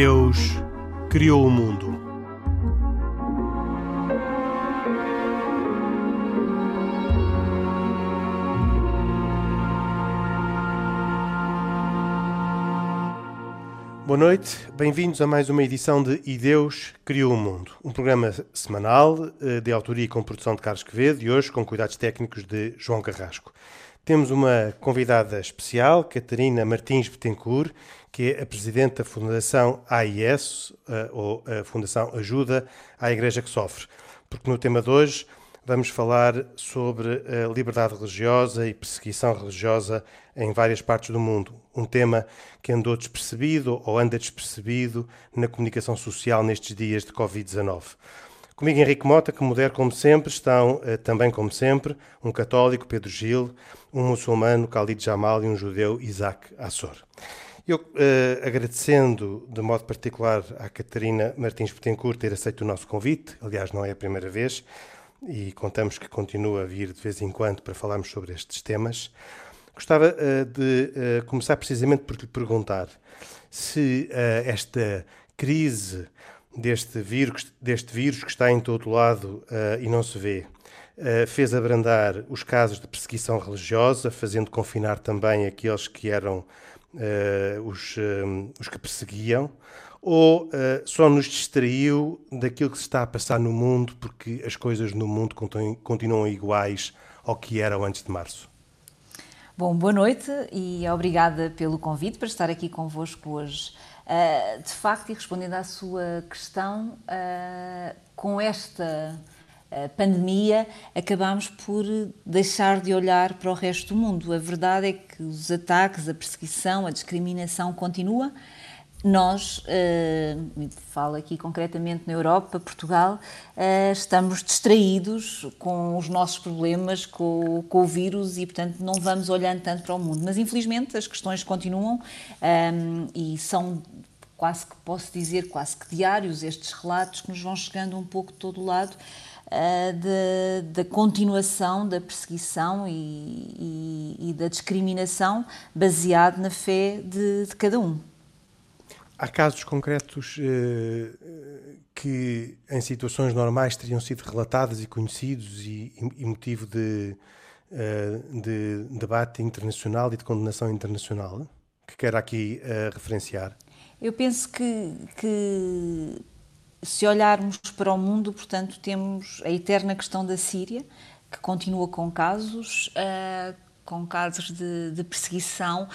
Deus criou o mundo. Boa noite, bem-vindos a mais uma edição de E Deus Criou o Mundo, um programa semanal eh, de autoria e com produção de Carlos Quevedo e hoje com cuidados técnicos de João Carrasco. Temos uma convidada especial, Catarina Martins Betancourt, que é a presidente da Fundação AIS, eh, ou a Fundação Ajuda à Igreja que Sofre. Porque no tema de hoje vamos falar sobre a liberdade religiosa e perseguição religiosa em várias partes do mundo. Um tema que andou despercebido ou anda despercebido na comunicação social nestes dias de Covid-19. Comigo Henrique Mota, que modera como sempre, estão eh, também como sempre um católico, Pedro Gil, um muçulmano, Khalid Jamal, e um judeu, Isaac Assor. Eu, eh, agradecendo de modo particular à Catarina Martins Betancourt ter aceito o nosso convite, aliás, não é a primeira vez, e contamos que continua a vir de vez em quando para falarmos sobre estes temas, gostava uh, de começar precisamente por lhe perguntar se esta crise deste vírus, deste vírus que está em todo lado uh, e não se vê. Uh, fez abrandar os casos de perseguição religiosa, fazendo confinar também aqueles que eram uh, os, os que perseguiam, ou só nos distraiu daquilo que se está a passar no mundo, porque as coisas no mundo continuam iguais ao que eram antes de março? Bom, boa noite e obrigada pelo convite para estar aqui convosco hoje. Uh, de facto, e respondendo à sua questão, uh, com esta uh, pandemia acabamos por deixar de olhar para o resto do mundo. A verdade é que os ataques, a perseguição, a discriminação continua nós, uh, falo aqui concretamente na Europa, Portugal, uh, estamos distraídos com os nossos problemas, com, com, o vírus e, portanto, não vamos olhando tanto para o mundo. Mas, infelizmente, as questões continuam um, ehm, e são quase que, posso dizer, quase que diários estes relatos que nos vão chegando um pouco de todo lado. Uh, da continuação da perseguição e, e, e, da discriminação baseado na fé de, de cada um. Há casos concretos eh, que, em situações normais, teriam sido relatados e conhecidos e, e motivo de, eh, de, debate internacional e de condenação internacional, que quero aqui eh, referenciar? Eu penso que, que, se olharmos para o mundo, portanto, temos a eterna questão da Síria, que continua com casos, com casos de, de perseguição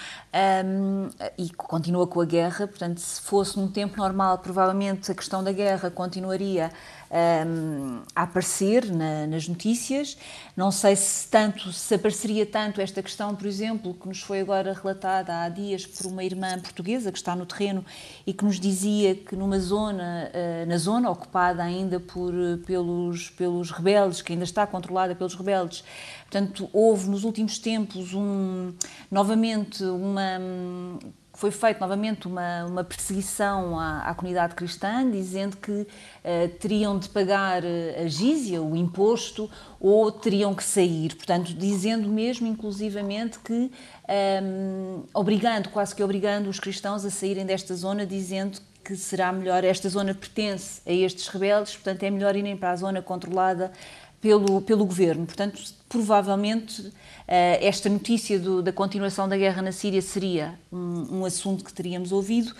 um, e continua com a guerra. Portanto, se fosse num tempo normal, provavelmente a questão da guerra continuaria um, a aparecer na, nas notícias. Não sei se tanto se apareceria tanto esta questão, por exemplo, que nos foi agora relatada há dias por uma irmã portuguesa que está no terreno e que nos dizia que numa zona, uh, na zona ocupada ainda por, pelos, pelos rebeldes, que ainda está controlada pelos rebeldes, portanto, houve nos últimos tempos um, novamente uma foi feita novamente uma, uma perseguição à, à, comunidade cristã, dizendo que uh, teriam de pagar eh, a gízia, o imposto, ou teriam que sair. Portanto, dizendo mesmo, inclusivamente, que um, ehm, obrigando, quase que obrigando os cristãos a saírem desta zona, dizendo que será melhor, esta zona pertence a estes rebeldes, portanto é melhor irem para a zona controlada pelo, pelo governo. Portanto, provavelmente eh, esta notícia do, da continuação da guerra na Síria seria um, um, assunto que teríamos ouvido.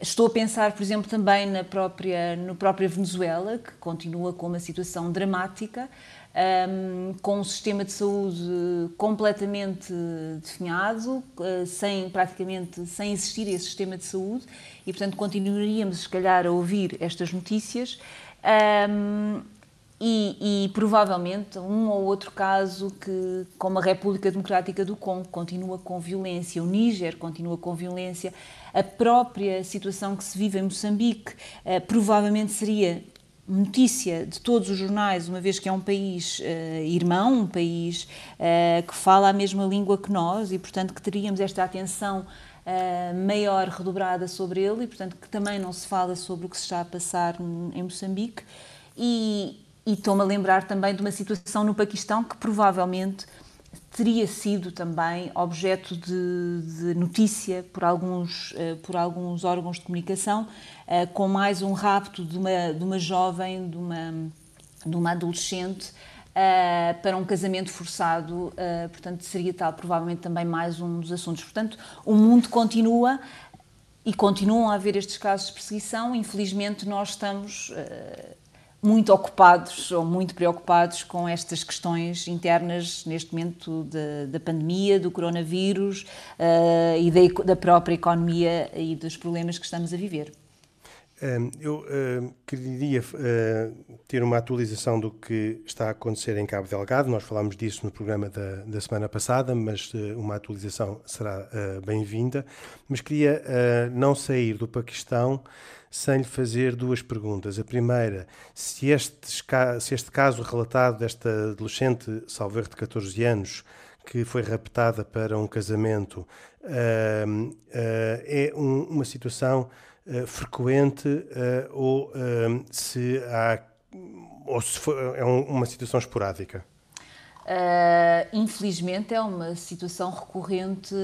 Estou a pensar, por exemplo, também na própria, no própria Venezuela, que continua com uma situação dramática, um, ehm, com um sistema de saúde completamente definhado, uh, sem praticamente sem existir esse sistema de saúde, e portanto continuaríamos, se calhar, a ouvir estas notícias. Um, ehm, e, e, provavelmente um ou outro caso que, como a República Democrática do Congo, continua com violência, o Níger continua com violência, a própria situação que se vive em Moçambique eh, provavelmente seria notícia de todos os jornais, uma vez que é um país uh, irmão, um país uh, que fala a mesma língua que nós e, portanto, que teríamos esta atenção uh, maior redobrada sobre ele e, portanto, que também não se fala sobre o que se está a passar em Moçambique. E, e estou-me a lembrar também de uma situação no Paquistão que provavelmente teria sido também objeto de, de notícia por alguns, uh, por alguns órgãos de comunicação, uh, com mais um rapto de uma, de uma jovem, de uma, de uma adolescente, uh, para um casamento forçado. portanto, seria tal provavelmente também mais um dos assuntos. Portanto, o mundo continua e continuam a haver estes casos de perseguição. Infelizmente, nós estamos muito ocupados ou muito preocupados com estas questões internas neste momento da, da pandemia, do coronavírus uh, e da, da, própria economia e dos problemas que estamos a viver. Eu uh, queria uh, ter uma atualização do que está a acontecer em Cabo Delgado. Nós falámos disso no programa da, da semana passada, mas uma atualização será bem-vinda. Mas queria não sair do Paquistão sem lhe fazer duas perguntas. A primeira, se este, se este caso relatado desta adolescente, salver de 14 anos, que foi raptada para um casamento, uh, é um, uma situação uh, frequente ou se há ou se for, é um, uma situação esporádica? Uh, infelizmente é uma situação recorrente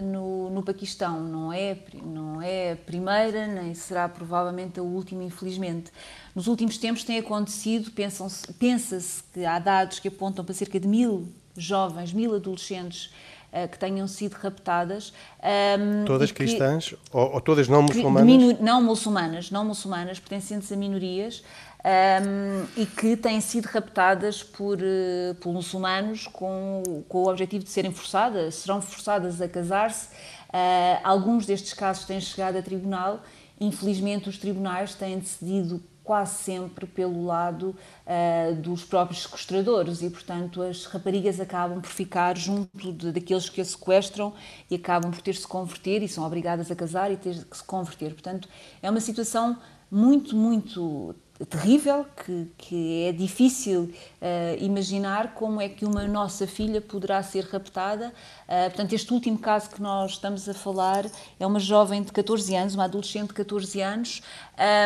no, no Paquistão, não é, não é a primeira, nem será provavelmente a última, infelizmente. Nos últimos tempos tem acontecido, pensa-se que há dados que apontam para cerca de mil jovens, mil adolescentes uh, que tenham sido raptadas. Um, todas que, cristãs ou, ou, todas não muçulmanas? não muçulmanas, não muçulmanas, pertencentes a minorias um, e que têm sido raptadas por, uh, por muçulmanos com, com o objetivo de serem forçadas, serão forçadas a casar-se. Uh, alguns destes casos têm chegado a tribunal. Infelizmente, os tribunais têm decidido quase sempre pelo lado uh, dos próprios sequestradores e, portanto, as raparigas acabam por ficar junto de, daqueles que a sequestram e acabam por ter -se converter e são obrigadas a casar e ter que se converter. Portanto, é uma situação muito, muito terrível, que, que é difícil uh, imaginar como é que uma nossa filha poderá ser raptada. Uh, portanto, este último caso que nós estamos a falar é uma jovem de 14 anos, uma adolescente de 14 anos,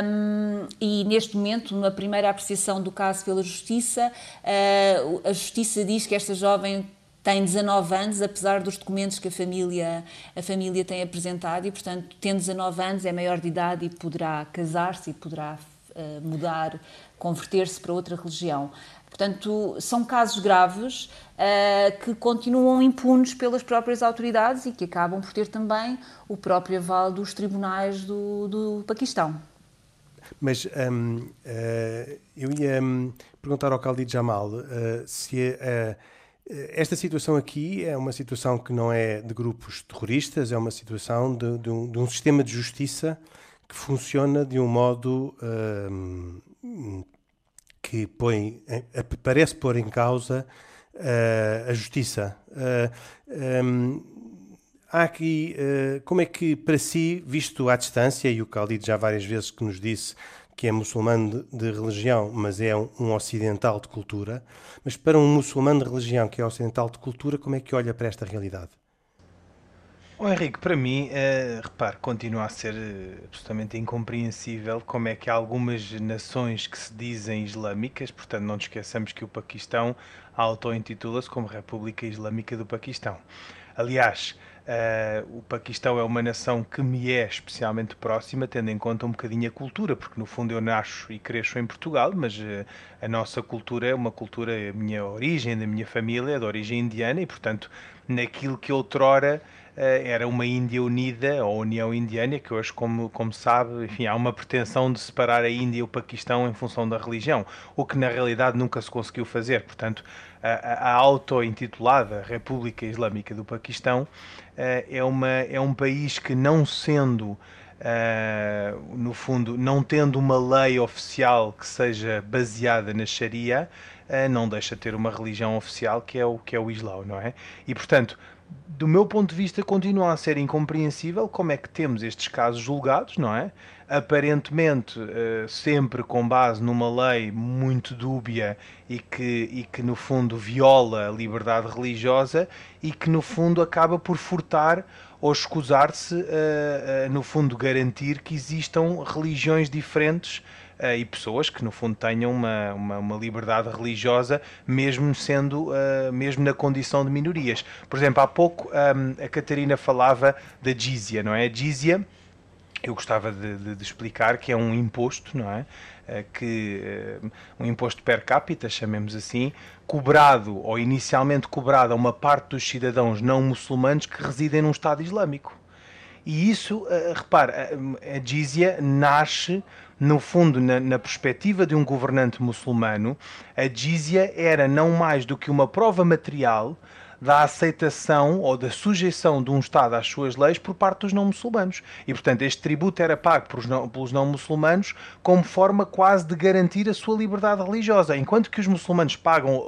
um, e neste momento, na primeira apreciação do caso pela Justiça, uh, a Justiça diz que esta jovem tem 19 anos, apesar dos documentos que a família, a família tem apresentado, e, portanto, tendo 19 anos, é maior de idade e poderá casar-se e poderá mudar, converter-se para outra religião. Portanto, são casos graves uh, que continuam impunes pelas próprias autoridades e que acabam por ter também o próprio aval dos tribunais do, do Paquistão. Mas um, uh, eh, eu ia um, perguntar ao Khalid Jamal uh, se esta situação aqui é uma situação que não é de grupos terroristas, é uma situação de, de, um, de um sistema de justiça que funciona de um modo uh, que põe, parece pôr em causa uh, a justiça. Uh, um, há aqui, como é que para si, visto à distância, e o Khalid já várias vezes que nos disse que é muçulmano de, religião, mas é um, ocidental de cultura, mas para um muçulmano de religião que é ocidental de cultura, como é que olha para esta realidade? O Henrique, para mim, uh, repare, continua a ser uh, absolutamente incompreensível como é que algumas nações que se dizem islâmicas, portanto, não nos esqueçamos que o Paquistão auto-intitula-se como República Islâmica do Paquistão. Aliás, uh, o Paquistão é uma nação que me é especialmente próxima, tendo em conta um bocadinho a cultura, porque no fundo eu nasço e cresço em Portugal, mas uh, a nossa cultura é uma cultura, a minha origem, da minha família, é de origem indiana, e portanto, naquilo que outrora eh, era uma Índia unida, ou União Indiana, que hoje, como, como sabe, enfim, há uma pretensão de separar a Índia e o Paquistão em função da religião, o que na realidade nunca se conseguiu fazer. Portanto, a, a auto-intitulada República Islâmica do Paquistão eh, é, uma, é um país que, não sendo Uh, no fundo, não tendo uma lei oficial que seja baseada na Sharia, não deixa de ter uma religião oficial que é o que é o Islão, não é? E portanto, do meu ponto de vista, continua a ser incompreensível como é que temos estes casos julgados, não é? Aparentemente, uh, sempre com base numa lei muito dúbia e que, e que, no fundo, viola a liberdade religiosa e que, no fundo, acaba por furtar ou escusar-se, uh, uh, no fundo, garantir que existam religiões diferentes uh, e pessoas que no fundo tenham uma, uma, uma liberdade religiosa, mesmo sendo, uh, mesmo na condição de minorias. Por exemplo, há pouco um, a Catarina falava da jizya, não é? A jizya eu gostava de, de, de, explicar que é um imposto, não é? Eh, que um imposto per capita, chamemos assim, cobrado ou inicialmente cobrado a uma parte dos cidadãos não muçulmanos que residem num Estado Islâmico. E isso, repare, a jizya nasce no fundo, na, na, perspectiva de um governante muçulmano, a jizya era não mais do que uma prova material da aceitação ou da sujeição de um Estado às suas leis por parte dos não-muçulmanos. E, portanto, este tributo era pago pelos não-muçulmanos como forma quase de garantir a sua liberdade religiosa. Enquanto que os muçulmanos pagam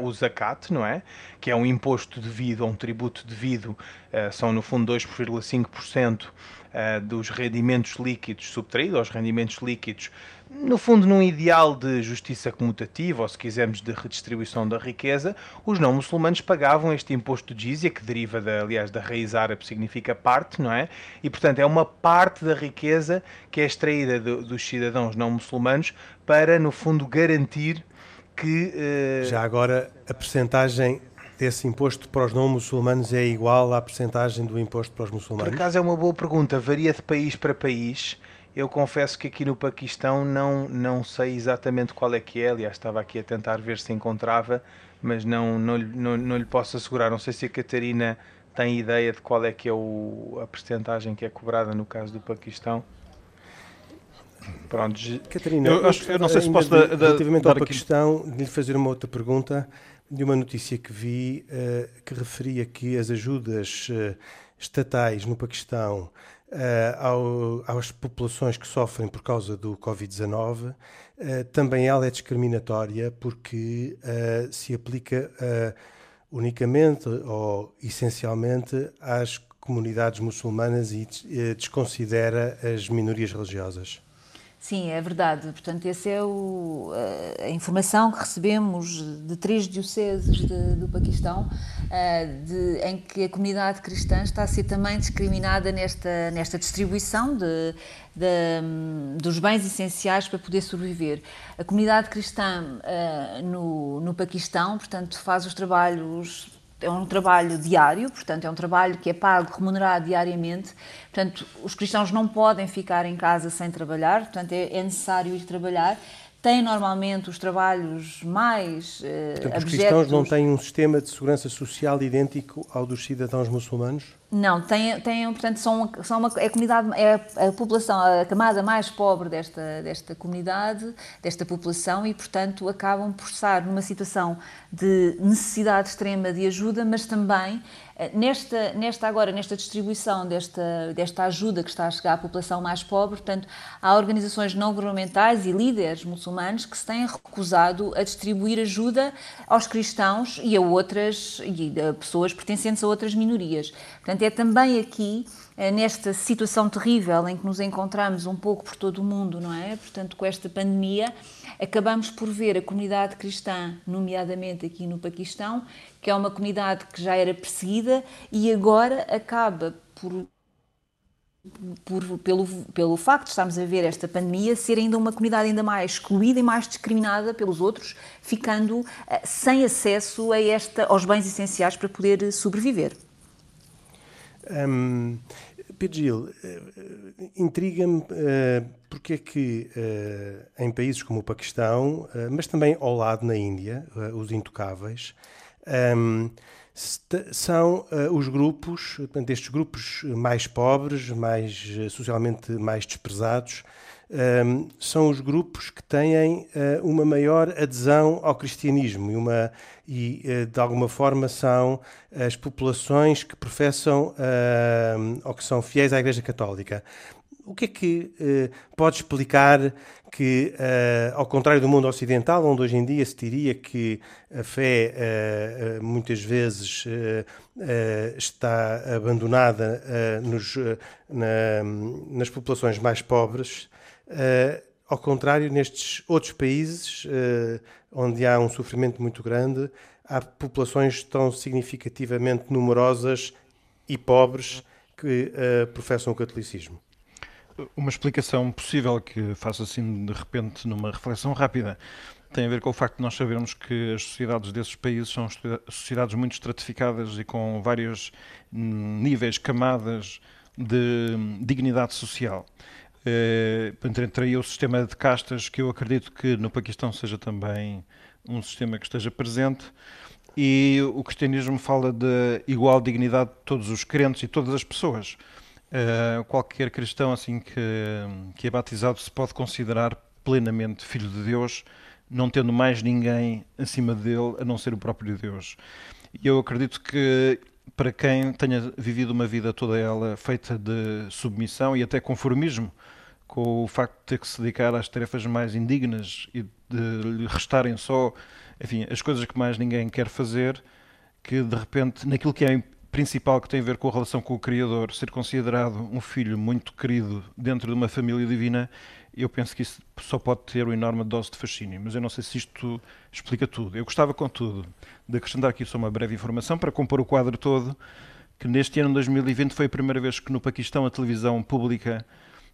o zakat, não é? Que é um imposto devido, um tributo devido, uh, são no fundo 2,5% uh, dos rendimentos líquidos subtraídos aos rendimentos líquidos, no fundo, num ideal de justiça comutativa, ou se quisermos, de redistribuição da riqueza, os não muçulmanos pagavam este imposto de jizya, que deriva, da, aliás, da raiz árabe, significa parte, não é? E, portanto, é uma parte da riqueza que é extraída do, dos cidadãos não muçulmanos para, no fundo, garantir que. Uh... Já agora, a percentagem desse imposto para os não muçulmanos é igual à percentagem do imposto para os muçulmanos? Por acaso é uma boa pergunta, varia de país para país. Eu confesso que aqui no Paquistão não, não sei exatamente qual é que é, aliás estava aqui a tentar ver se encontrava, mas não, não, não, não lhe posso assegurar. Não sei se a Catarina tem ideia de qual é que é o, a percentagem que é cobrada no caso do Paquistão. Pronto, Catarina, eu, eu, eu não sei se posso dar, relativamente dar ao Paquistão, de lhe fazer uma outra pergunta de uma notícia que vi uh, que referia que as ajudas uh, estatais no Paquistão uh, ao, às populações que sofrem por causa do Covid-19, também ela é discriminatória porque se aplica unicamente ou essencialmente às comunidades muçulmanas e desconsidera as minorias religiosas. Sim, é verdade. Portanto, essa é o, a informação que recebemos de três dioceses de, do Paquistão, de, em que a comunidade cristã está a ser também discriminada nesta, nesta distribuição de, de, dos bens essenciais para poder sobreviver. A comunidade cristã no, no Paquistão, portanto, faz os trabalhos é um trabalho diário, portanto, é um trabalho que é pago, remunerado diariamente. Portanto, os cristãos não podem ficar em casa sem trabalhar, portanto, é, é necessário ir trabalhar. Tem normalmente os trabalhos mais uh, portanto, Os cristãos não têm um sistema de segurança social idêntico ao dos cidadãos muçulmanos? Não, tem, tem, portanto, são, são uma, é a comunidade, é a população, a camada mais pobre desta, desta comunidade, desta população, e, portanto, acabam por estar numa situação de necessidade extrema de ajuda, mas também eh, nesta, nesta agora, nesta distribuição desta, desta ajuda que está a chegar à população mais pobre, portanto, há organizações não governamentais e líderes muçulmanos que se têm recusado a distribuir ajuda aos cristãos e a outras, e a pessoas pertencentes a outras minorias. Portanto, Portanto, é também aqui, eh, nesta situação terrível em que nos encontramos um pouco por todo o mundo, não é? Portanto, com esta pandemia, acabamos por ver a comunidade cristã, nomeadamente aqui no Paquistão, que é uma comunidade que já era perseguida e agora acaba por por, pelo, pelo facto de estarmos a ver esta pandemia ser ainda uma comunidade ainda mais excluída e mais discriminada pelos outros, ficando uh, sem acesso a esta, aos bens essenciais para poder sobreviver. Um, Pedro uh, intriga-me uh, porque é que uh, em países como o Paquistão, mas também ao lado na Índia, os intocáveis, um, são os grupos, portanto, estes grupos mais pobres, mais socialmente mais desprezados, um, são os grupos que têm uh, uma maior adesão ao cristianismo e, uma, e uh, de alguma forma são as populações que professam uh, ou que são fiéis à Igreja Católica. O que é que pode explicar que, ao contrário do mundo ocidental, onde hoje em dia se diria que a fé muitas vezes está abandonada nos, na, nas populações mais pobres, Uh, ao contrário, nestes outros países, uh, onde há um sofrimento muito grande, há populações tão significativamente numerosas e pobres que uh, professam o catolicismo. uma explicação possível que faça assim de repente numa reflexão rápida tem a ver com o facto de nós sabermos que as sociedades desses países são sociedades muito estratificadas e com vários hum, níveis, camadas de dignidade social. Eh, entre aí o sistema de castas, que eu acredito que no Paquistão seja também um sistema que esteja presente, e o cristianismo fala de igual dignidade de todos os crentes e todas as pessoas. Uh, qualquer cristão assim que, que é batizado se pode considerar plenamente filho de Deus, não tendo mais ninguém acima dele a não ser o próprio Deus. E eu acredito que para quem tenha vivido uma vida toda ela feita de submissão e até conformismo, com o facto de ter que se dedicar às tarefas mais indignas e de lhe restarem só, enfim, as coisas que mais ninguém quer fazer, que de repente, naquilo que é principal que tem a ver com a relação com o Criador, ser considerado um filho muito querido dentro de uma família divina, eu penso que isso só pode ter uma enorme dose de fascínio. Mas eu não sei se isto explica tudo. Eu gostava, contudo, de acrescentar aqui só uma breve informação para compor o quadro todo, que neste ano 2020 foi a primeira vez que no Paquistão a televisão pública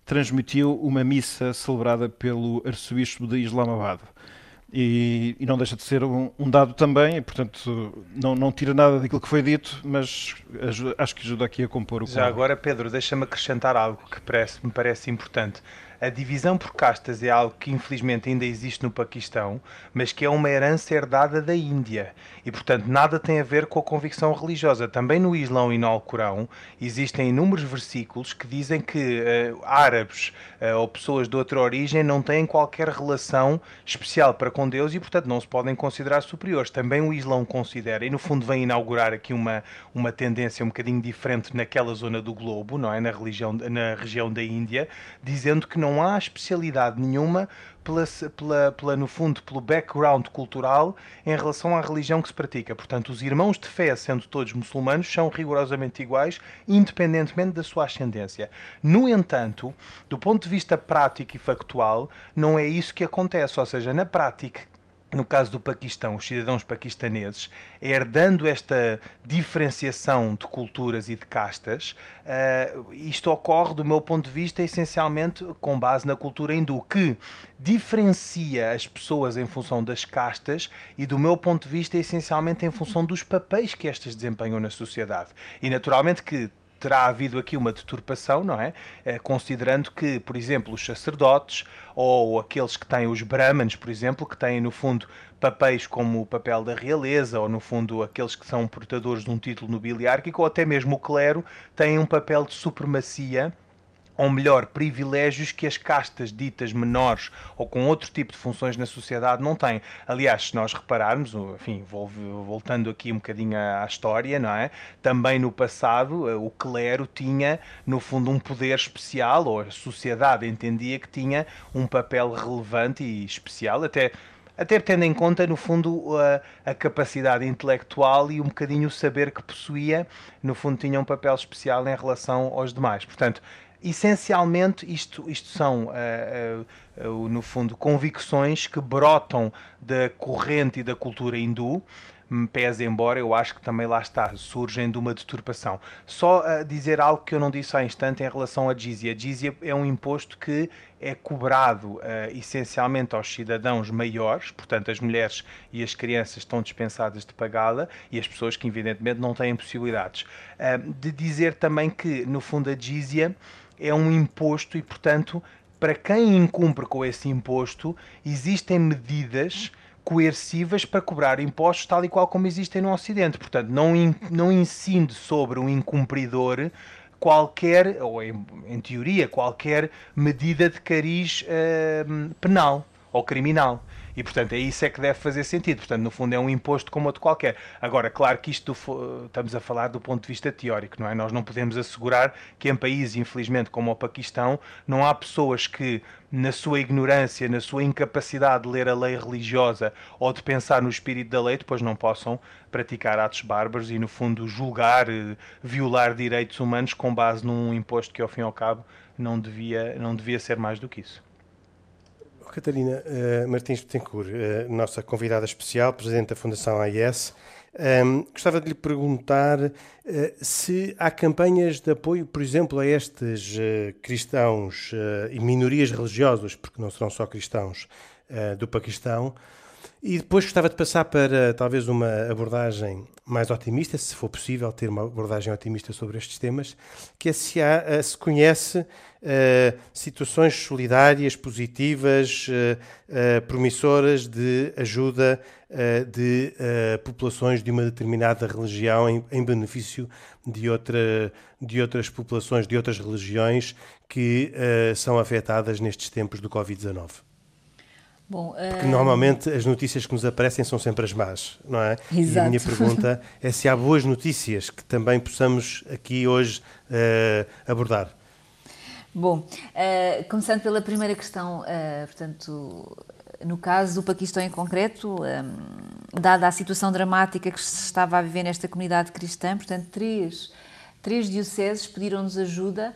transmitiu uma missa celebrada pelo arcebispo de Islamabad. E, e, não deixa de ser um, um, dado também, e, portanto não, não tira nada daquilo que foi dito, mas ajuda, acho que ajuda aqui a compor o Já quadro. agora, Pedro, deixa-me acrescentar algo que parece, me parece importante. A divisão por castas é algo que infelizmente ainda existe no Paquistão, mas que é uma herança herdada da Índia e, portanto, nada tem a ver com a convicção religiosa. Também no Islão e no Alcorão existem inúmeros versículos que dizem que uh, árabes uh, ou pessoas de outra origem não têm qualquer relação especial para com Deus e, portanto, não se podem considerar superiores. Também o Islão considera, e no fundo vem inaugurar aqui uma, uma tendência um bocadinho diferente naquela zona do globo, não é? Na, religião, na região da Índia, dizendo que não não há especialidade nenhuma pela, pela, pela, no fundo, pelo background cultural em relação à religião que se pratica. Portanto, os irmãos de fé, sendo todos muçulmanos, são rigorosamente iguais, independentemente da sua ascendência. No entanto, do ponto de vista prático e factual, não é isso que acontece. Ou seja, na prática, no caso do Paquistão, os cidadãos paquistaneses, herdando esta diferenciação de culturas e de castas, uh, isto ocorre, do meu ponto de vista, essencialmente com base na cultura hindu, que diferencia as pessoas em função das castas e, do meu ponto de vista, essencialmente em função dos papéis que estas desempenham na sociedade. E, naturalmente, que terá havido aqui uma deturpação, não é? Eh, considerando que, por exemplo, os sacerdotes ou aqueles que têm os brahmanes, por exemplo, que têm no fundo papéis como o papel da realeza ou no fundo aqueles que são portadores de um título nobiliárquico ou até mesmo o clero têm um papel de supremacia ou melhor, privilégios que as castas ditas menores ou com outro tipo de funções na sociedade não têm. Aliás, se nós repararmos, enfim, voltando aqui um bocadinho à história, não é? Também no passado, eh, o clero tinha, no fundo, um poder especial, ou a sociedade entendia que tinha um papel relevante e especial, até até tendo em conta, no fundo, a, a, capacidade intelectual e um bocadinho o saber que possuía, no fundo, tinha um papel especial em relação aos demais. Portanto, essencialmente isto, isto são, uh, uh, uh, no fundo, convicções que brotam da corrente e da cultura hindu, hum, pese embora eu acho que também lá está, surgem de uma deturpação. Só a dizer algo que eu não disse há instante em relação à jizya. A jizya é um imposto que é cobrado uh, essencialmente aos cidadãos maiores, portanto as mulheres e as crianças estão dispensadas de pagá-la e as pessoas que evidentemente não têm possibilidades. Uh, de dizer também que no fundo a jizya é um imposto e, portanto, para quem incumpre com esse imposto, existem medidas coercivas para cobrar impostos tal e qual como existem no Ocidente. Portanto, não, in, não incide sobre o incumpridor qualquer, ou em, em teoria, qualquer medida de cariz uh, penal ou criminal. E, portanto, é isso é que deve fazer sentido. Portanto, no fundo, é um imposto como outro qualquer. Agora, claro que isto estamos a falar do ponto de vista teórico, não é? Nós não podemos assegurar que em países, infelizmente, como o Paquistão, não há pessoas que, na sua ignorância, na sua incapacidade de ler a lei religiosa ou de pensar no espírito da lei, depois não possam praticar atos bárbaros e, no fundo, julgar, eh, violar direitos humanos com base num imposto que, ao fim e ao cabo, não devia, não devia ser mais do que isso. Catarina uh, Martins Betancourt, uh, nossa convidada especial, presidente da Fundação AIS. Um, gostava de lhe perguntar uh, se há campanhas de apoio, por exemplo, a estes cristãos e minorias religiosas, porque não serão só cristãos do Paquistão. E depois gostava de passar para talvez uma abordagem mais otimista, se for possível ter uma abordagem otimista sobre estes temas, que é se, há, se conhece uh, situações solidárias, positivas, uh, uh, promissoras de ajuda de populações de uma determinada religião em, em, benefício de, outra, de outras populações, de outras religiões que são afetadas nestes tempos do Covid-19. Bom, Porque normalmente as notícias que nos aparecem são sempre as más, não é? Exato. E a minha pergunta é se há boas notícias que também possamos aqui hoje uh, abordar. Bom, uh, começando pela primeira questão, uh, portanto, no caso do Paquistão em concreto, um, dada a situação dramática que se estava a viver nesta comunidade cristã, portanto, três, três dioceses pediram-nos ajuda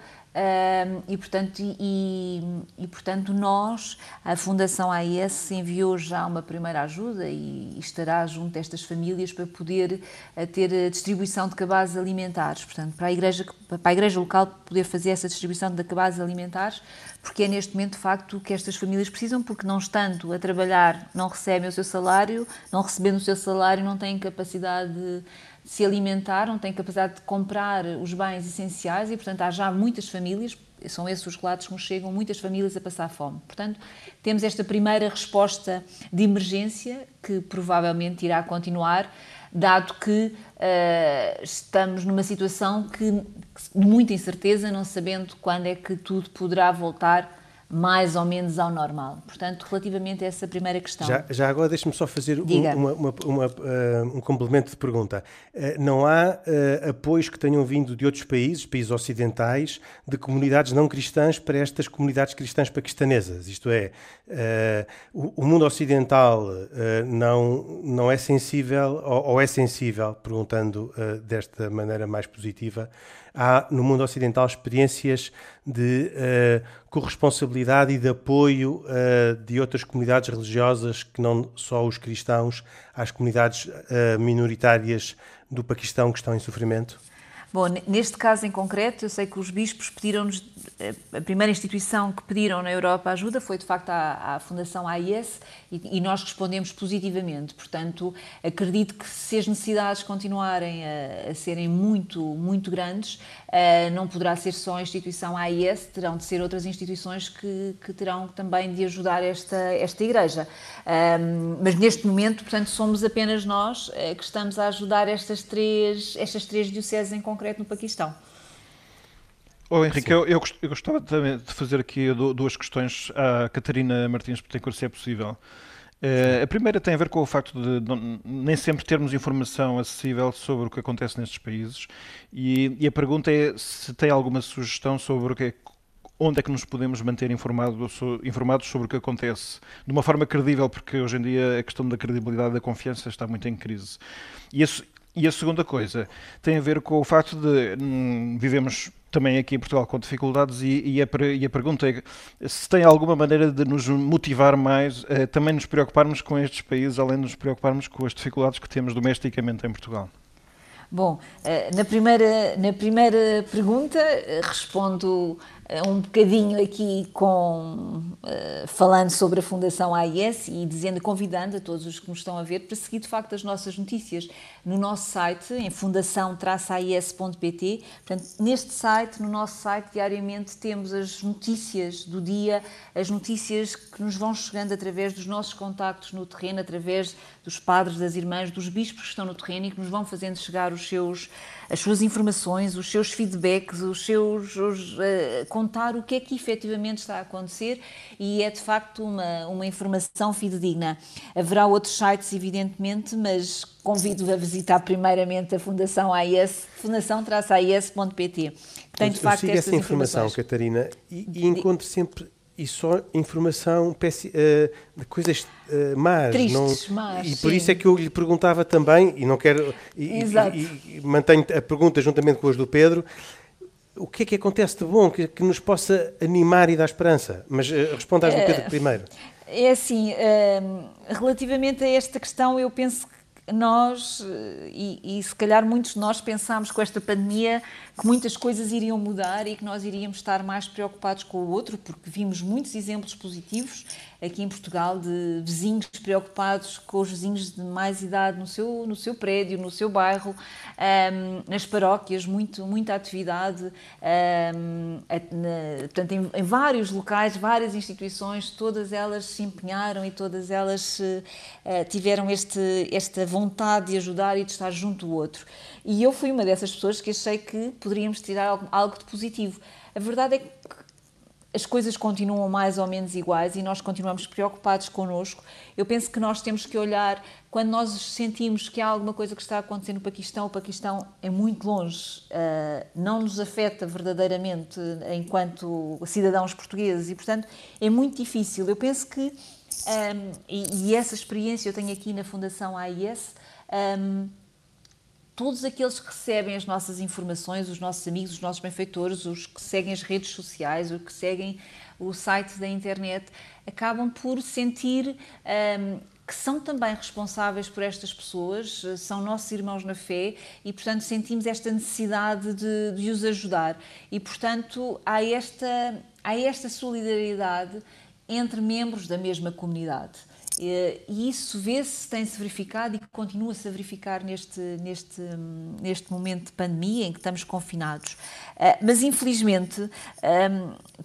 e, portanto, e, e, portanto, nós, a Fundação AES, enviou já uma primeira ajuda e estará junto destas famílias para poder a ter a distribuição de cabazes alimentares. Portanto, para a, igreja, para a igreja local poder fazer essa distribuição de cabazes alimentares, porque é neste momento, de facto, que estas famílias precisam, porque não estando a trabalhar, não recebem o seu salário, não recebendo o seu salário, não têm capacidade de se alimentar, não têm capacidade de comprar os bens essenciais e, portanto, há já muitas famílias, são esses os relatos que nos chegam, muitas famílias a passar fome. Portanto, temos esta primeira resposta de emergência que provavelmente irá continuar, dado que uh, estamos numa situação que, de muita incerteza, não sabendo quando é que tudo poderá voltar mais ou menos ao normal. Portanto, relativamente a essa primeira questão. Já, já agora deixe-me só fazer um, uma, uma, uma, uh, um complemento de pergunta. Uh, não há uh, apoios que tenham vindo de outros países, países ocidentais, de comunidades não cristãs para estas comunidades cristãs paquistanesas? Isto é, o, o, mundo ocidental não, não é sensível, ou, ou é sensível, perguntando desta maneira mais positiva, há no mundo ocidental experiências de uh, corresponsabilidade e de apoio uh, de outras comunidades religiosas que não só os cristãos, às comunidades uh, minoritárias do Paquistão que estão em sofrimento? Bom, neste caso em concreto, eu sei que os bispos pediram-nos, a primeira instituição que pediram na Europa ajuda foi de facto a, Fundação AIS e, e, nós respondemos positivamente. Portanto, acredito que se as necessidades continuarem a, a serem muito, muito grandes, uh, não poderá ser só a instituição AIS, terão de ser outras instituições que, que terão também de ajudar esta, esta igreja. Um, mas neste momento, portanto, somos apenas nós uh, que estamos a ajudar estas três, estas três dioceses em concreto no Paquistão. Oh, Henrique, eu, eu, gostava também de fazer aqui duas questões à Catarina Martins Petencourt, se é possível. Uh, a primeira tem a ver com o facto de não, nem sempre termos informação acessível sobre o que acontece nestes países e, e a pergunta é se tem alguma sugestão sobre o que é, onde é que nos podemos manter informado, informados sobre o que acontece de uma forma credível, porque hoje em dia a questão da credibilidade da confiança está muito em crise. E, isso, e a segunda coisa tem a ver com o facto de hum, vivemos também aqui em Portugal com dificuldades e, e, a, e, a, pergunta é se tem alguma maneira de nos motivar mais a também nos preocuparmos com estes países, além de nos preocuparmos com as dificuldades que temos domesticamente em Portugal. Bom, eh, na primeira, na primeira pergunta eh, respondo eh, um bocadinho aqui com uh, falando sobre a Fundação AIS e dizendo, convidando a todos os que nos estão a ver para seguir de facto as nossas notícias no nosso site, em fundação-ais.pt. Portanto, neste site, no nosso site, diariamente temos as notícias do dia, as notícias que nos vão chegando através dos nossos contactos no terreno, através dos padres, das irmãs, dos bispos que estão no terreno e que nos vão fazendo chegar os seus as suas informações, os seus feedbacks, os seus os, uh, contar o que é que efetivamente está a acontecer e é de facto uma, uma informação fidedigna. Haverá outros sites, evidentemente, mas convido a visitar primeiramente a Fundação AIS, fundação-ais.pt. Tem de facto eu sigo essa informação, Catarina, e, e encontro sempre e só informação uh, de coisas uh, más. Tristes, não, más. E por sim. isso é que eu lhe perguntava também, e não quero. E, Exato. E, e, mantenho a pergunta juntamente com as do Pedro. O que é que acontece de bom que, que nos possa animar e dar esperança? Mas uh, responda às do Pedro primeiro. É assim, relativamente a esta questão, eu penso que nós, eh, e, e, se calhar muitos de nós pensámos com esta pandemia que muitas coisas iriam mudar e que nós iríamos estar mais preocupados com o outro, porque vimos muitos exemplos positivos aqui em Portugal de vizinhos preocupados com os vizinhos de mais idade no seu, no seu prédio, no seu bairro, um, nas paróquias, muito, muita atividade, um, na, portanto, em, em, vários locais, várias instituições, todas elas se empenharam e todas elas uh, tiveram este, esta vontade de ajudar e de estar junto do outro. E eu fui uma dessas pessoas que achei que poderíamos tirar algo, de positivo. A verdade é que as coisas continuam mais ou menos iguais e nós continuamos preocupados connosco. Eu penso que nós temos que olhar, quando nós sentimos que há alguma coisa que está acontecendo no Paquistão, o Paquistão é muito longe, uh, não nos afeta verdadeiramente enquanto cidadãos portugueses e, portanto, é muito difícil. Eu penso que, ehm, e, essa experiência eu tenho aqui na Fundação AIS, ehm, todos aqueles que recebem as nossas informações, os nossos amigos, os nossos benfeitores, os que seguem as redes sociais, os que seguem o site da internet, acabam por sentir um, que são também responsáveis por estas pessoas, são nossos irmãos na fé e, portanto, sentimos esta necessidade de, de os ajudar. E, portanto, há esta, há esta solidariedade entre membros da mesma comunidade. E isso vê-se, tem-se verificado e continua-se a verificar neste, neste, neste momento de pandemia em que estamos confinados. Ah, mas, infelizmente,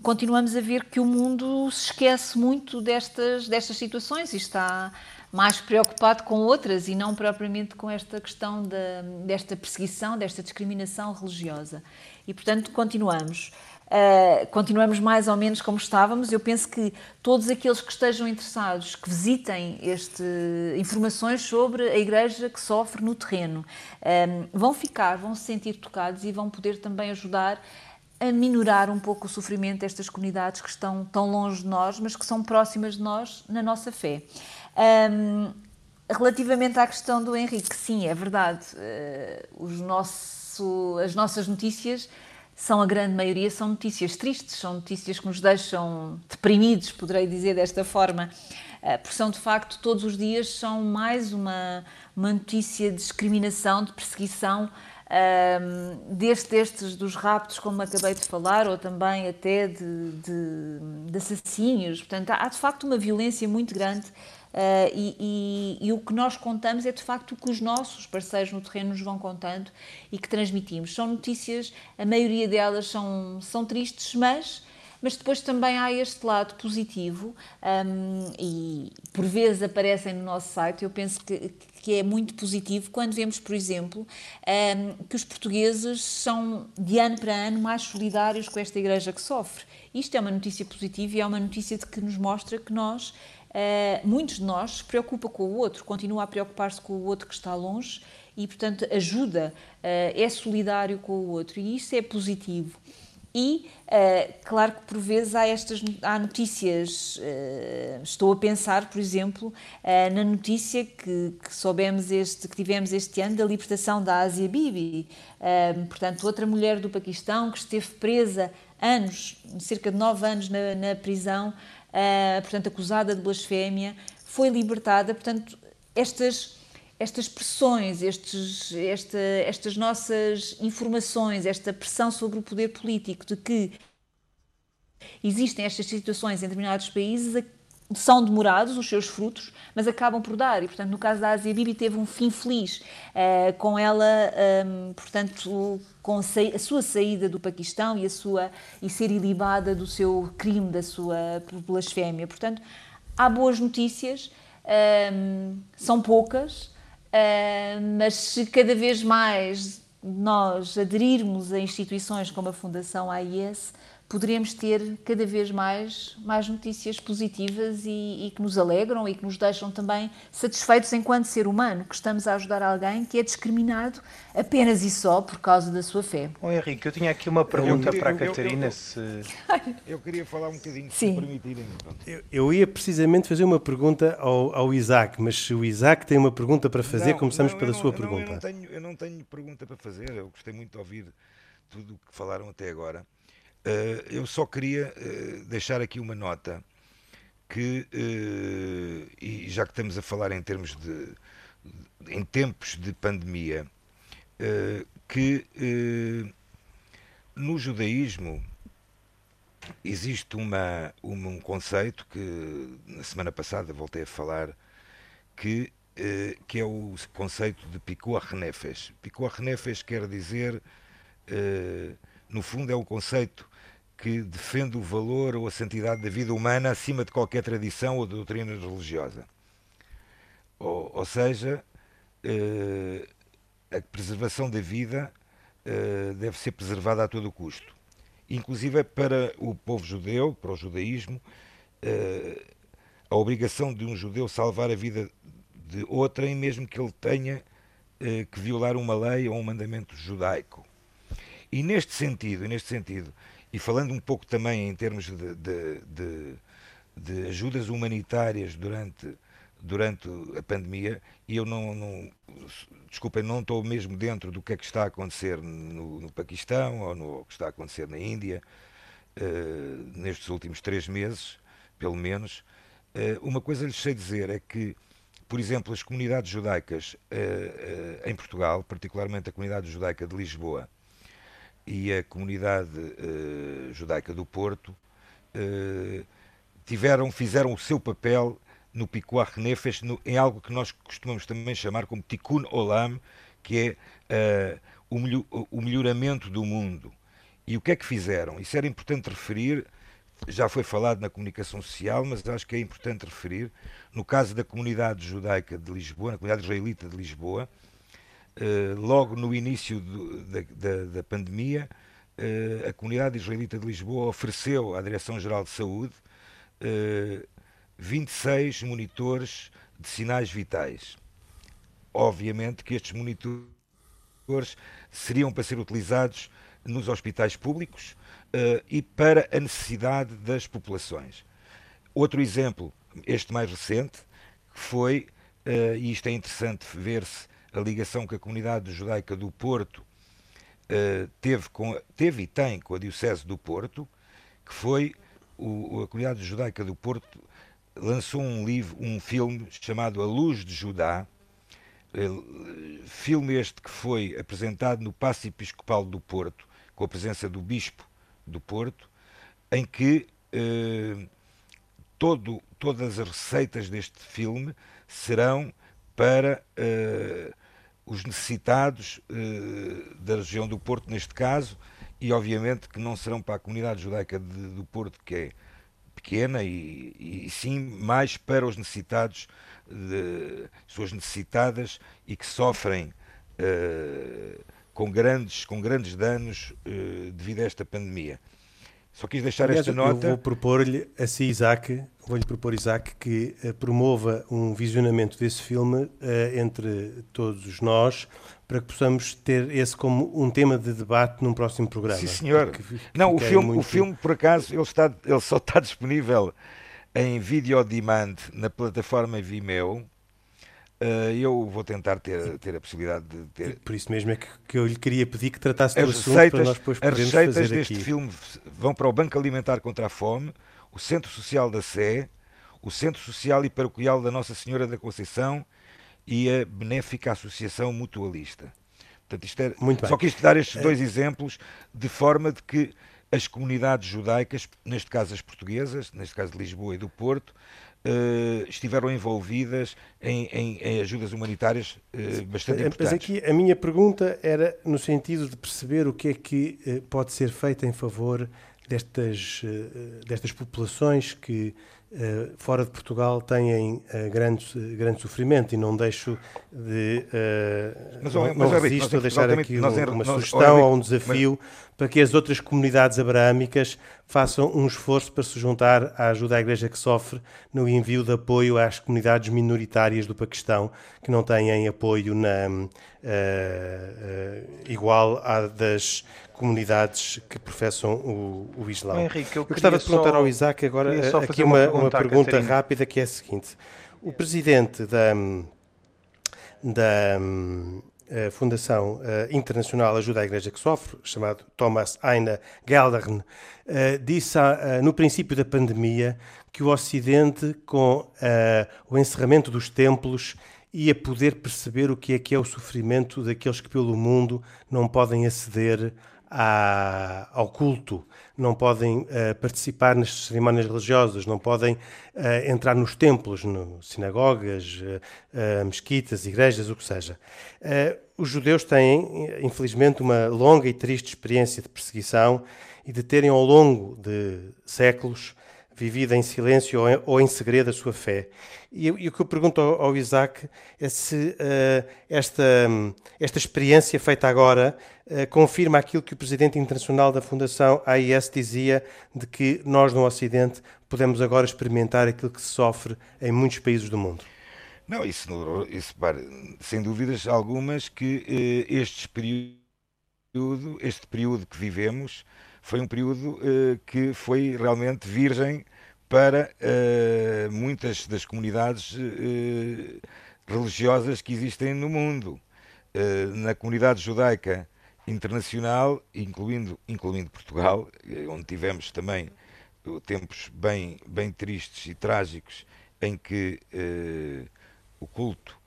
continuamos a ver que o mundo se esquece muito destas, destas situações e está mais preocupado com outras e não propriamente com esta questão da, desta perseguição, desta discriminação religiosa. E, portanto, continuamos. Uh, continuamos mais ou menos como estávamos. Eu penso que todos aqueles que estejam interessados, que visitem este, informações sobre a Igreja que sofre no terreno, uh, vão ficar, vão se sentir tocados e vão poder também ajudar a minorar um pouco o sofrimento destas comunidades que estão tão longe de nós, mas que são próximas de nós na nossa fé. Um, relativamente à questão do Henrique, sim, é verdade. Uh, os nosso, as nossas notícias são a grande maioria, são notícias tristes, são notícias que nos deixam deprimidos, poderei dizer desta forma, eh, porque são de facto todos os dias são mais uma, uma notícia de discriminação, de perseguição, um, ehm, desde estes dos raptos, como acabei de falar, ou também até de, de, de assassínios. Portanto, há de facto uma violência muito grande Uh, e, e, e, o que nós contamos é de facto o que os nossos parceiros no terreno nos vão contando e que transmitimos. São notícias, a maioria delas são, são tristes, mas, mas depois também há este lado positivo um, e por vezes aparecem no nosso site. Eu penso que, que é muito positivo quando vemos, por exemplo, um, que os portugueses são de ano para ano mais solidários com esta igreja que sofre. Isto é uma notícia positiva e é uma notícia de que nos mostra que nós uh, muitos de nós se preocupa com o outro, continua a preocupar-se com o outro que está longe e, portanto, ajuda, uh, é solidário com o outro e isso é positivo. E, uh, claro que por vezes há estas há notícias, uh, estou a pensar, por exemplo, uh, na notícia que, que, soubemos este, que tivemos este ano da libertação da Asia Bibi, portanto, outra mulher do Paquistão que esteve presa anos, cerca de nove anos na, na prisão, uh, portanto, acusada de blasfémia, foi libertada. Portanto, estas, estas pressões, estes, esta, estas nossas informações, esta pressão sobre o poder político de que existem estas situações em determinados países são demorados os seus frutos, mas acabam por dar. E, portanto, no caso da Ásia Bibi teve um fim feliz uh, com ela, um, portanto, com a sua saída do Paquistão e a sua e ser ilibada do seu crime, da sua blasfémia. Portanto, há boas notícias, um, são poucas, um, mas se cada vez mais nós aderirmos a instituições como a Fundação AIS, poderemos ter cada vez mais, mais notícias positivas e, e, que nos alegram e que nos deixam também satisfeitos enquanto ser humano, que estamos a ajudar alguém que é discriminado apenas e só por causa da sua fé. Bom, Henrique, eu tinha aqui uma pergunta queria, para a Catarina. Eu, eu, se... eu, queria falar um bocadinho, se me permitirem. Eu, ia precisamente fazer uma pergunta ao, ao, Isaac, mas se o Isaac tem uma pergunta para fazer, não, começamos não, pela não, sua pergunta. eu, não tenho, eu não tenho pergunta para fazer, eu gostei muito de ouvir tudo o que falaram até agora. Uh, eu só queria uh, deixar aqui uma nota que, uh, e já que estamos a falar em termos de, em tempos de pandemia, que no judaísmo existe uma, um conceito que na semana passada voltei a falar, que, eh, que é o conceito de Pikuach Nefesh. Pikuach Nefesh quer dizer, eh, no fundo, é um conceito que defende o valor ou a santidade da vida humana acima de qualquer tradição ou doutrina religiosa. Ou, ou seja, eh, a preservação da vida eh, deve ser preservada a todo custo. Inclusive para o povo judeu, para o judaísmo, eh, a obrigação de um judeu salvar a vida de outrem, mesmo que ele tenha que violar uma lei ou um mandamento judaico. E neste sentido, neste sentido, e falando um pouco também em termos de, de, de, de ajudas humanitárias durante durante a pandemia e eu não, não desculpem, não estou mesmo dentro do que é que está a acontecer no, no Paquistão ou no que está a acontecer na Índia uh, nestes últimos três meses, pelo menos. Uh, uma coisa lhes sei dizer é que, por exemplo, as comunidades judaicas uh, em Portugal, particularmente a comunidade judaica de Lisboa e a comunidade judaica do Porto, tiveram, fizeram o seu papel no Picuar Nefesh, em algo que nós costumamos também chamar como Tikkun Olam, que é uh, o, melhoramento do mundo. E o que é que fizeram? Isso era importante referir, já foi falado na comunicação social, mas acho que é importante referir, no caso da comunidade judaica de Lisboa, na comunidade israelita de Lisboa, uh, logo no início do, da, da, da, pandemia, uh, a comunidade israelita de Lisboa ofereceu à Direção-Geral de Saúde 26 monitores de sinais vitais. Obviamente que estes monitores seriam para ser utilizados nos hospitais públicos e para a necessidade das populações. Outro exemplo, este mais recente, foi, e isto é interessante ver-se, a ligação que a comunidade judaica do Porto uh, teve, com, teve e tem com a Diocese do Porto, que foi o, a comunidade judaica do Porto lançou um livro, um filme chamado A Luz de Judá, filme este que foi apresentado no Paço Episcopal do Porto, com a presença do Bispo do Porto, em que eh, todo, todas as receitas deste filme serão para eh, os necessitados eh, da região do Porto, neste caso, e obviamente que não serão para a comunidade judaica de, do Porto, que é pequena e, e sim mais para os necessitados, de, pessoas necessitadas e que sofrem uh, com, grandes, com grandes danos uh, devido a esta pandemia. Só quis deixar Aliás, esta nota. Eu vou propor-lhe a si, Isaac, vou-lhe propor, Isaac, que uh, promova um visionamento desse filme entre todos nós, para que possamos ter esse como um tema de debate num próximo programa. Sim, senhor. Que, que não, o filme, muito... o filme, por acaso, ele, está, ele só está disponível em vídeo demand na plataforma Vimeo. Uh, eu vou tentar ter, ter a possibilidade de ter. Por isso mesmo é que, que eu lhe queria pedir que tratasse do assunto receitas, para nós depois As receitas deste aqui. filme vão para o Banco Alimentar contra a Fome, o Centro Social da Sé, o Centro Social e Paroquial da Nossa Senhora da Conceição e a Benéfica Associação Mutualista. Portanto, isto é, Muito só quis dar estes dois exemplos de forma de que as comunidades judaicas, neste caso as portuguesas, neste caso de Lisboa e do Porto, Uh, estiveram envolvidas em, em, em ajudas humanitárias uh, bastante importantes. Mas aqui a minha pergunta era no sentido de perceber o que é que uh, pode ser feito em favor destas, destas populações que fora de Portugal têm uh, grande, uh, grande sofrimento e não deixo de mas, não, mas, resisto a deixar aqui uma, uma sugestão ou um desafio mas... para que as outras comunidades abraâmicas façam um esforço para se juntar à ajuda à Igreja que sofre no envio de apoio às comunidades minoritárias do Paquistão que não têm apoio na, igual à das comunidades que professam o, o Islão. Henrique, eu, eu gostava de perguntar só, ao Isaac agora aqui uma, uma, uma pergunta rápida que é a seguinte. O presidente da, da a Fundação Internacional Ajuda à Igreja que Sofre, chamado Thomas Aina Geldern, disse no princípio da pandemia que o Ocidente, com o encerramento dos templos e a poder perceber o que é que é o sofrimento daqueles que pelo mundo não podem aceder à, ao culto, não podem uh, participar nas cerimónias religiosas, não podem uh, entrar nos templos, no, sinagogas, uh, mesquitas, igrejas, o que seja. os judeus têm, infelizmente, uma longa e triste experiência de perseguição e de terem, ao longo de séculos, vivida em silêncio ou em, segredo a sua fé. E, e, o que eu pergunto ao, ao Isaac é se uh, esta, esta experiência feita agora uh, confirma aquilo que o presidente internacional da Fundação AIS dizia, de que nós no Ocidente podemos agora experimentar aquilo que se sofre em muitos países do mundo. Não, isso, isso sem dúvidas algumas que uh, este período, este período que vivemos, foi um período uh, que foi realmente virgem para uh, muitas das comunidades uh, religiosas que existem no mundo. na comunidade judaica internacional, incluindo, incluindo Portugal, onde tivemos também tempos bem, bem tristes e trágicos em que o culto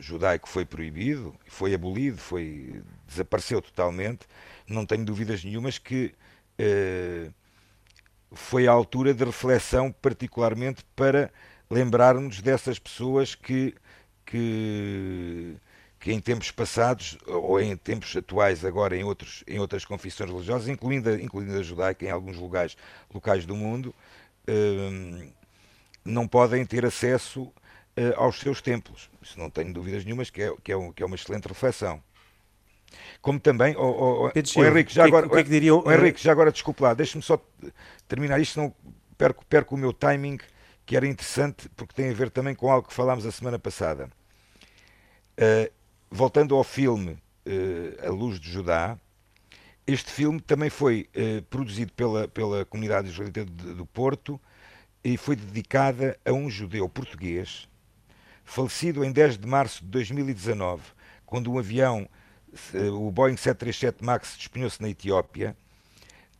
judaico foi proibido, foi abolido, foi, desapareceu totalmente não tenho dúvidas nenhumas que uh, foi a altura de reflexão, particularmente para lembrarmos dessas pessoas que, que, que em tempos passados, ou em tempos atuais, agora em, outros, em outras confissões religiosas, incluindo, incluindo a judaica em alguns lugares, locais do mundo, uh, não podem ter acesso uh, aos seus templos. Isso não tenho dúvidas nenhumas que é, que é, um, que é uma excelente reflexão. Como também, oh, oh, oh, Henrique, já que, agora, que é que diriam, oh, Henrique, já agora desculpe lá, deixe-me só terminar isto, senão perco, perco o meu timing, que era interessante, porque tem a ver também com algo que falámos a semana passada. Uh, voltando ao filme uh, A Luz de Judá, este filme também foi uh, produzido pela, pela comunidade israelita do Porto e foi dedicada a um judeu português, falecido em 10 de março de 2019, quando um avião o Boeing 737 MAX despenhou-se na Etiópia,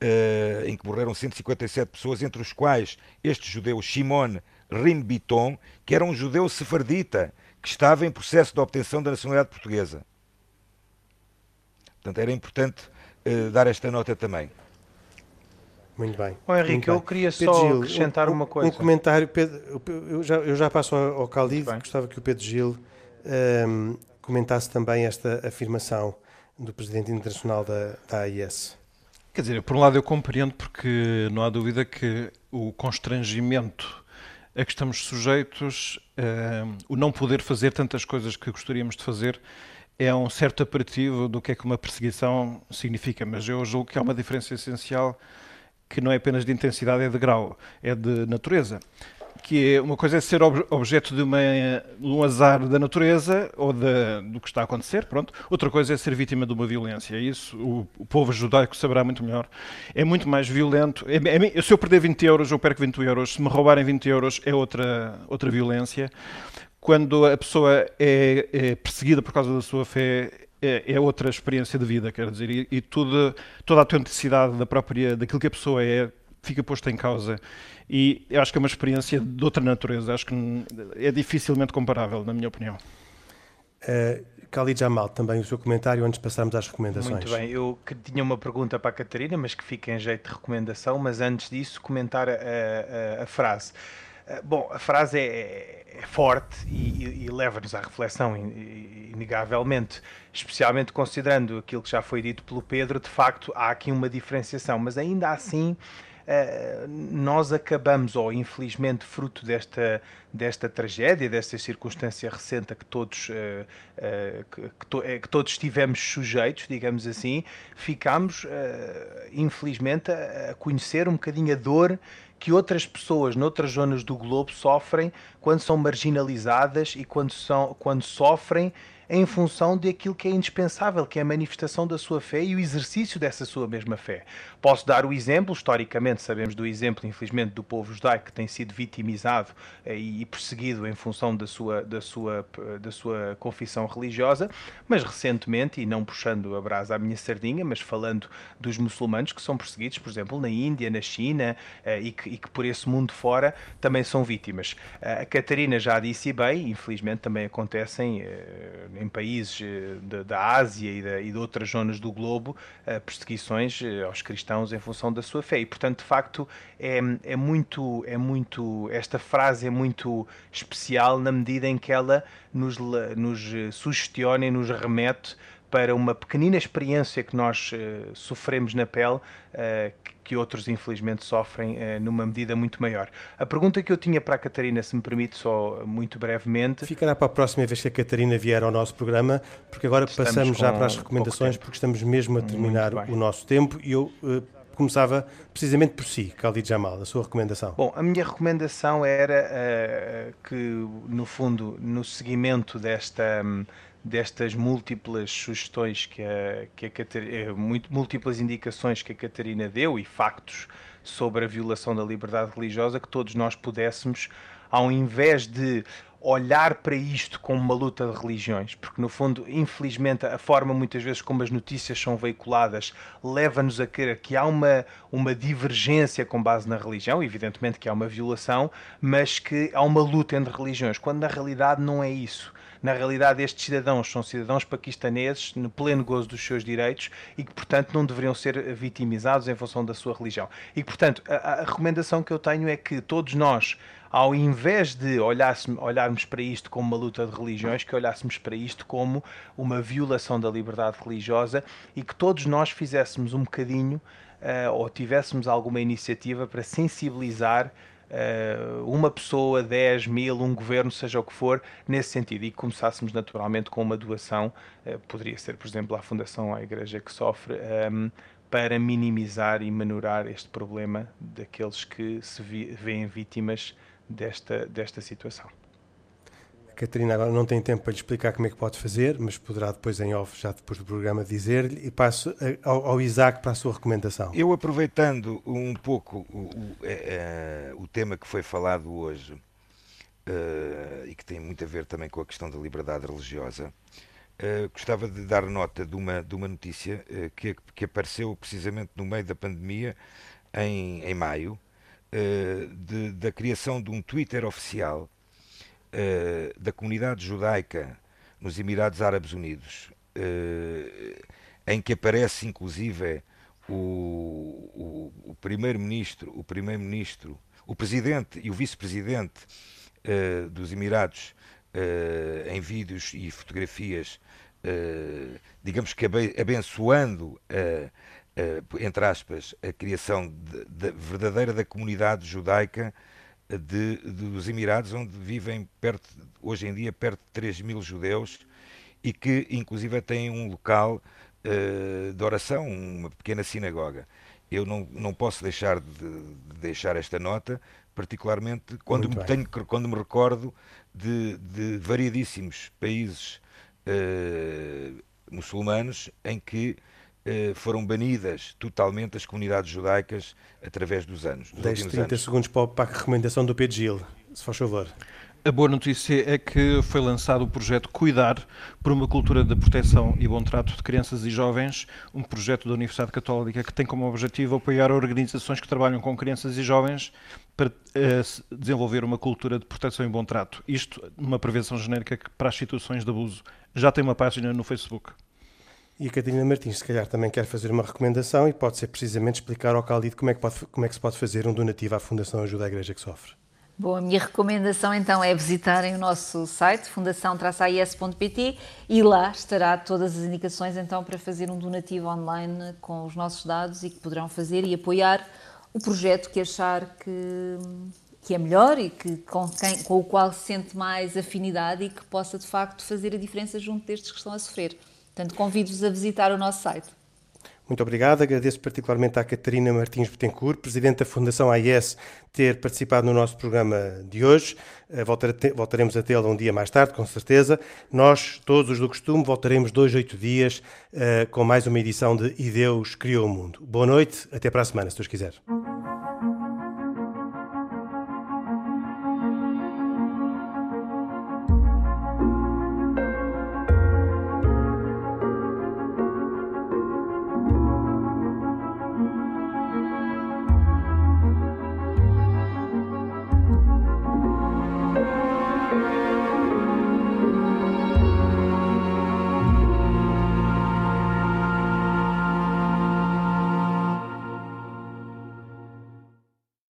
uh, em que morreram 157 pessoas, entre os quais este judeu Shimon Rinbiton, que era um judeu sefardita, que estava em processo de obtenção da nacionalidade portuguesa. Portanto, era importante uh, dar esta nota também. Muito bem. Oh, Henrique, eu queria Pedro só Gil, acrescentar um, uma coisa. Um comentário, Pedro, eu, já, eu já passo ao, ao Khalid, gostava que o Pedro Gil um, ehm, comentasse também esta afirmação do Presidente Internacional da, da AIS. Quer dizer, por um lado eu compreendo porque não há dúvida que o constrangimento a que estamos sujeitos, uh, o não poder fazer tantas coisas que gostaríamos de fazer, é um certo aperitivo do que é que uma perseguição significa. Mas eu julgo que há uma diferença essencial que não é apenas de intensidade, é de grau, é de natureza que é uma coisa é ser ob objeto de, uma, de, um azar da natureza ou de, do que está a acontecer, pronto. Outra coisa é ser vítima de uma violência. Isso o, o povo judaico saberá muito melhor. É muito mais violento. É, é, se eu perder 20 euros, eu perco 20 euros. Se me roubarem 20 euros, é outra, outra violência. Quando a pessoa é, é perseguida por causa da sua fé, é, é, outra experiência de vida, quer dizer, e, e tudo, toda a autenticidade da própria, daquilo que a pessoa é, fica posta em causa. E eu acho que é uma experiência de outra natureza. Acho que é dificilmente comparável, na minha opinião. Uh, Khalid Jamal, também o seu comentário antes de passarmos às recomendações. Muito bem, eu que tinha uma pergunta para a Catarina, mas que fica em jeito de recomendação, mas antes disso comentar a, a, a frase. Uh, bom, a frase é, é forte e, e leva-nos à reflexão, inegavelmente, especialmente considerando aquilo que já foi dito pelo Pedro, de facto há aqui uma diferenciação, mas ainda assim eh, nós acabamos, ou infelizmente fruto desta, desta tragédia, desta circunstância recente que todos, uh, uh, que, to que, todos estivemos sujeitos, digamos assim, ficamos, infelizmente, a, a conhecer um bocadinho a dor que outras pessoas noutras zonas do globo sofrem quando são marginalizadas e quando, são, quando sofrem em função daquilo que é indispensável, que é a manifestação da sua fé e o exercício dessa sua mesma fé. Posso dar o exemplo, historicamente sabemos do exemplo, infelizmente, do povo judaico que tem sido vitimizado eh, e perseguido em função da sua, da sua, da sua confissão religiosa, mas recentemente, e não puxando a brasa à minha sardinha, mas falando dos muçulmanos que são perseguidos, por exemplo, na Índia, na China eh, e que, e que por esse mundo fora também são vítimas. Eh, a Catarina já disse bem, infelizmente também acontecem em países da Ásia e, da, e de outras zonas do globo perseguições aos cristãos em função da sua fé. E, portanto, de facto, é, é muito, é muito, esta frase é muito especial na medida em que ela nos, nos sugestiona e nos remete para uma pequenina experiência que nós uh, sofremos na pele, uh, que outros infelizmente sofrem uh, numa medida muito maior. A pergunta que eu tinha para a Catarina, se me permite, só muito brevemente. Ficará para a próxima vez que a Catarina vier ao nosso programa, porque agora estamos passamos já para as recomendações, porque estamos mesmo a terminar o nosso tempo e eu começava precisamente por si, Khalid Jamal, a sua recomendação. Bom, a minha recomendação era uh, que, no fundo, no seguimento desta. Destas múltiplas sugestões que a, que a Catarina, eh, múltiplas indicações que a Catarina deu e factos sobre a violação da liberdade religiosa, que todos nós pudéssemos, ao invés de olhar para isto como uma luta de religiões, porque no fundo, infelizmente, a forma muitas vezes como as notícias são veiculadas leva-nos a crer que há uma, uma divergência com base na religião, evidentemente que há uma violação, mas que há uma luta entre religiões, quando na realidade não é isso. Na realidade, estes cidadãos são cidadãos paquistaneses no pleno gozo dos seus direitos e que, portanto, não deveriam ser vitimizados em função da sua religião. E, portanto, a, a recomendação que eu tenho é que todos nós ao invés de olharmos para isto como uma luta de religiões, que olhássemos para isto como uma violação da liberdade religiosa e que todos nós fizéssemos um bocadinho uh, ou tivéssemos alguma iniciativa para sensibilizar uma pessoa, 10 mil, um governo, seja o que for, nesse sentido. E começássemos naturalmente com uma doação, uh, poderia ser, por exemplo, à Fundação à Igreja que Sofre, ehm, para minimizar e menorar este problema daqueles que se veem vítimas desta, desta situação. Catarina agora não tem tempo para lhe explicar como é que pode fazer, mas poderá depois em off, já depois do programa, dizer-lhe e passo ao, ao, Isaac para a sua recomendação. Eu aproveitando um pouco o, o, é, é, o tema que foi falado hoje uh, e que tem muito a ver também com a questão da liberdade religiosa, uh, gostava de dar nota de uma, de uma notícia uh, que, que apareceu precisamente no meio da pandemia, em, em maio, de, da criação de um Twitter oficial uh, da comunidade judaica nos Emirados Árabes Unidos, uh, em que aparece inclusive o, o, o primeiro-ministro, o primeiro-ministro, o presidente e o vice-presidente dos Emirados em vídeos e fotografias, digamos que abençoando uh, entre aspas, a criação de, de, verdadeira da comunidade judaica de, dos Emirados, onde vivem perto, hoje em dia perto de 3 mil judeus e que inclusive têm um local uh, de oração, uma pequena sinagoga. Eu não, não posso deixar de, de deixar esta nota, particularmente quando me, tenho, quando me recordo de, de variedíssimos países uh, muçulmanos em que foram banidas totalmente as comunidades judaicas através dos anos. Dos Deixe 30 anos. segundos para a recomendação do Pedro Gil, se faz favor. A boa notícia é que foi lançado o projeto Cuidar por uma cultura de proteção e bom trato de crianças e jovens, um projeto da Universidade Católica que tem como objetivo apoiar organizações que trabalham com crianças e jovens para uh, desenvolver uma cultura de proteção e bom trato. Isto numa prevenção genérica para as situações de abuso. Já tem uma página no Facebook. E a Catarina Martins, se calhar, também quer fazer uma recomendação e pode ser precisamente explicar ao Caldito como é que, como é que se pode fazer um donativo à Fundação Ajuda à Igreja que Sofre. Bom, a minha recomendação então é visitarem o nosso site, fundação-ais.pt e lá estará todas as indicações então para fazer um donativo online com os nossos dados e que poderão fazer e apoiar o projeto que achar que, que é melhor e que, com, quem, com o qual se sente mais afinidade e que possa de facto fazer a diferença junto destes que estão a sofrer. Portanto, convido-vos a visitar o nosso site. Muito obrigado. Agradeço particularmente à Catarina Martins Betancourt, Presidente da Fundação AIS, ter participado no nosso programa de hoje. Eh, voltaremos a tê-la um dia mais tarde, com certeza. Nós, todos os do costume, voltaremos dois, oito dias uh, com mais uma edição de E Deus Criou o Mundo. Boa noite, até para a semana, se Deus quiser.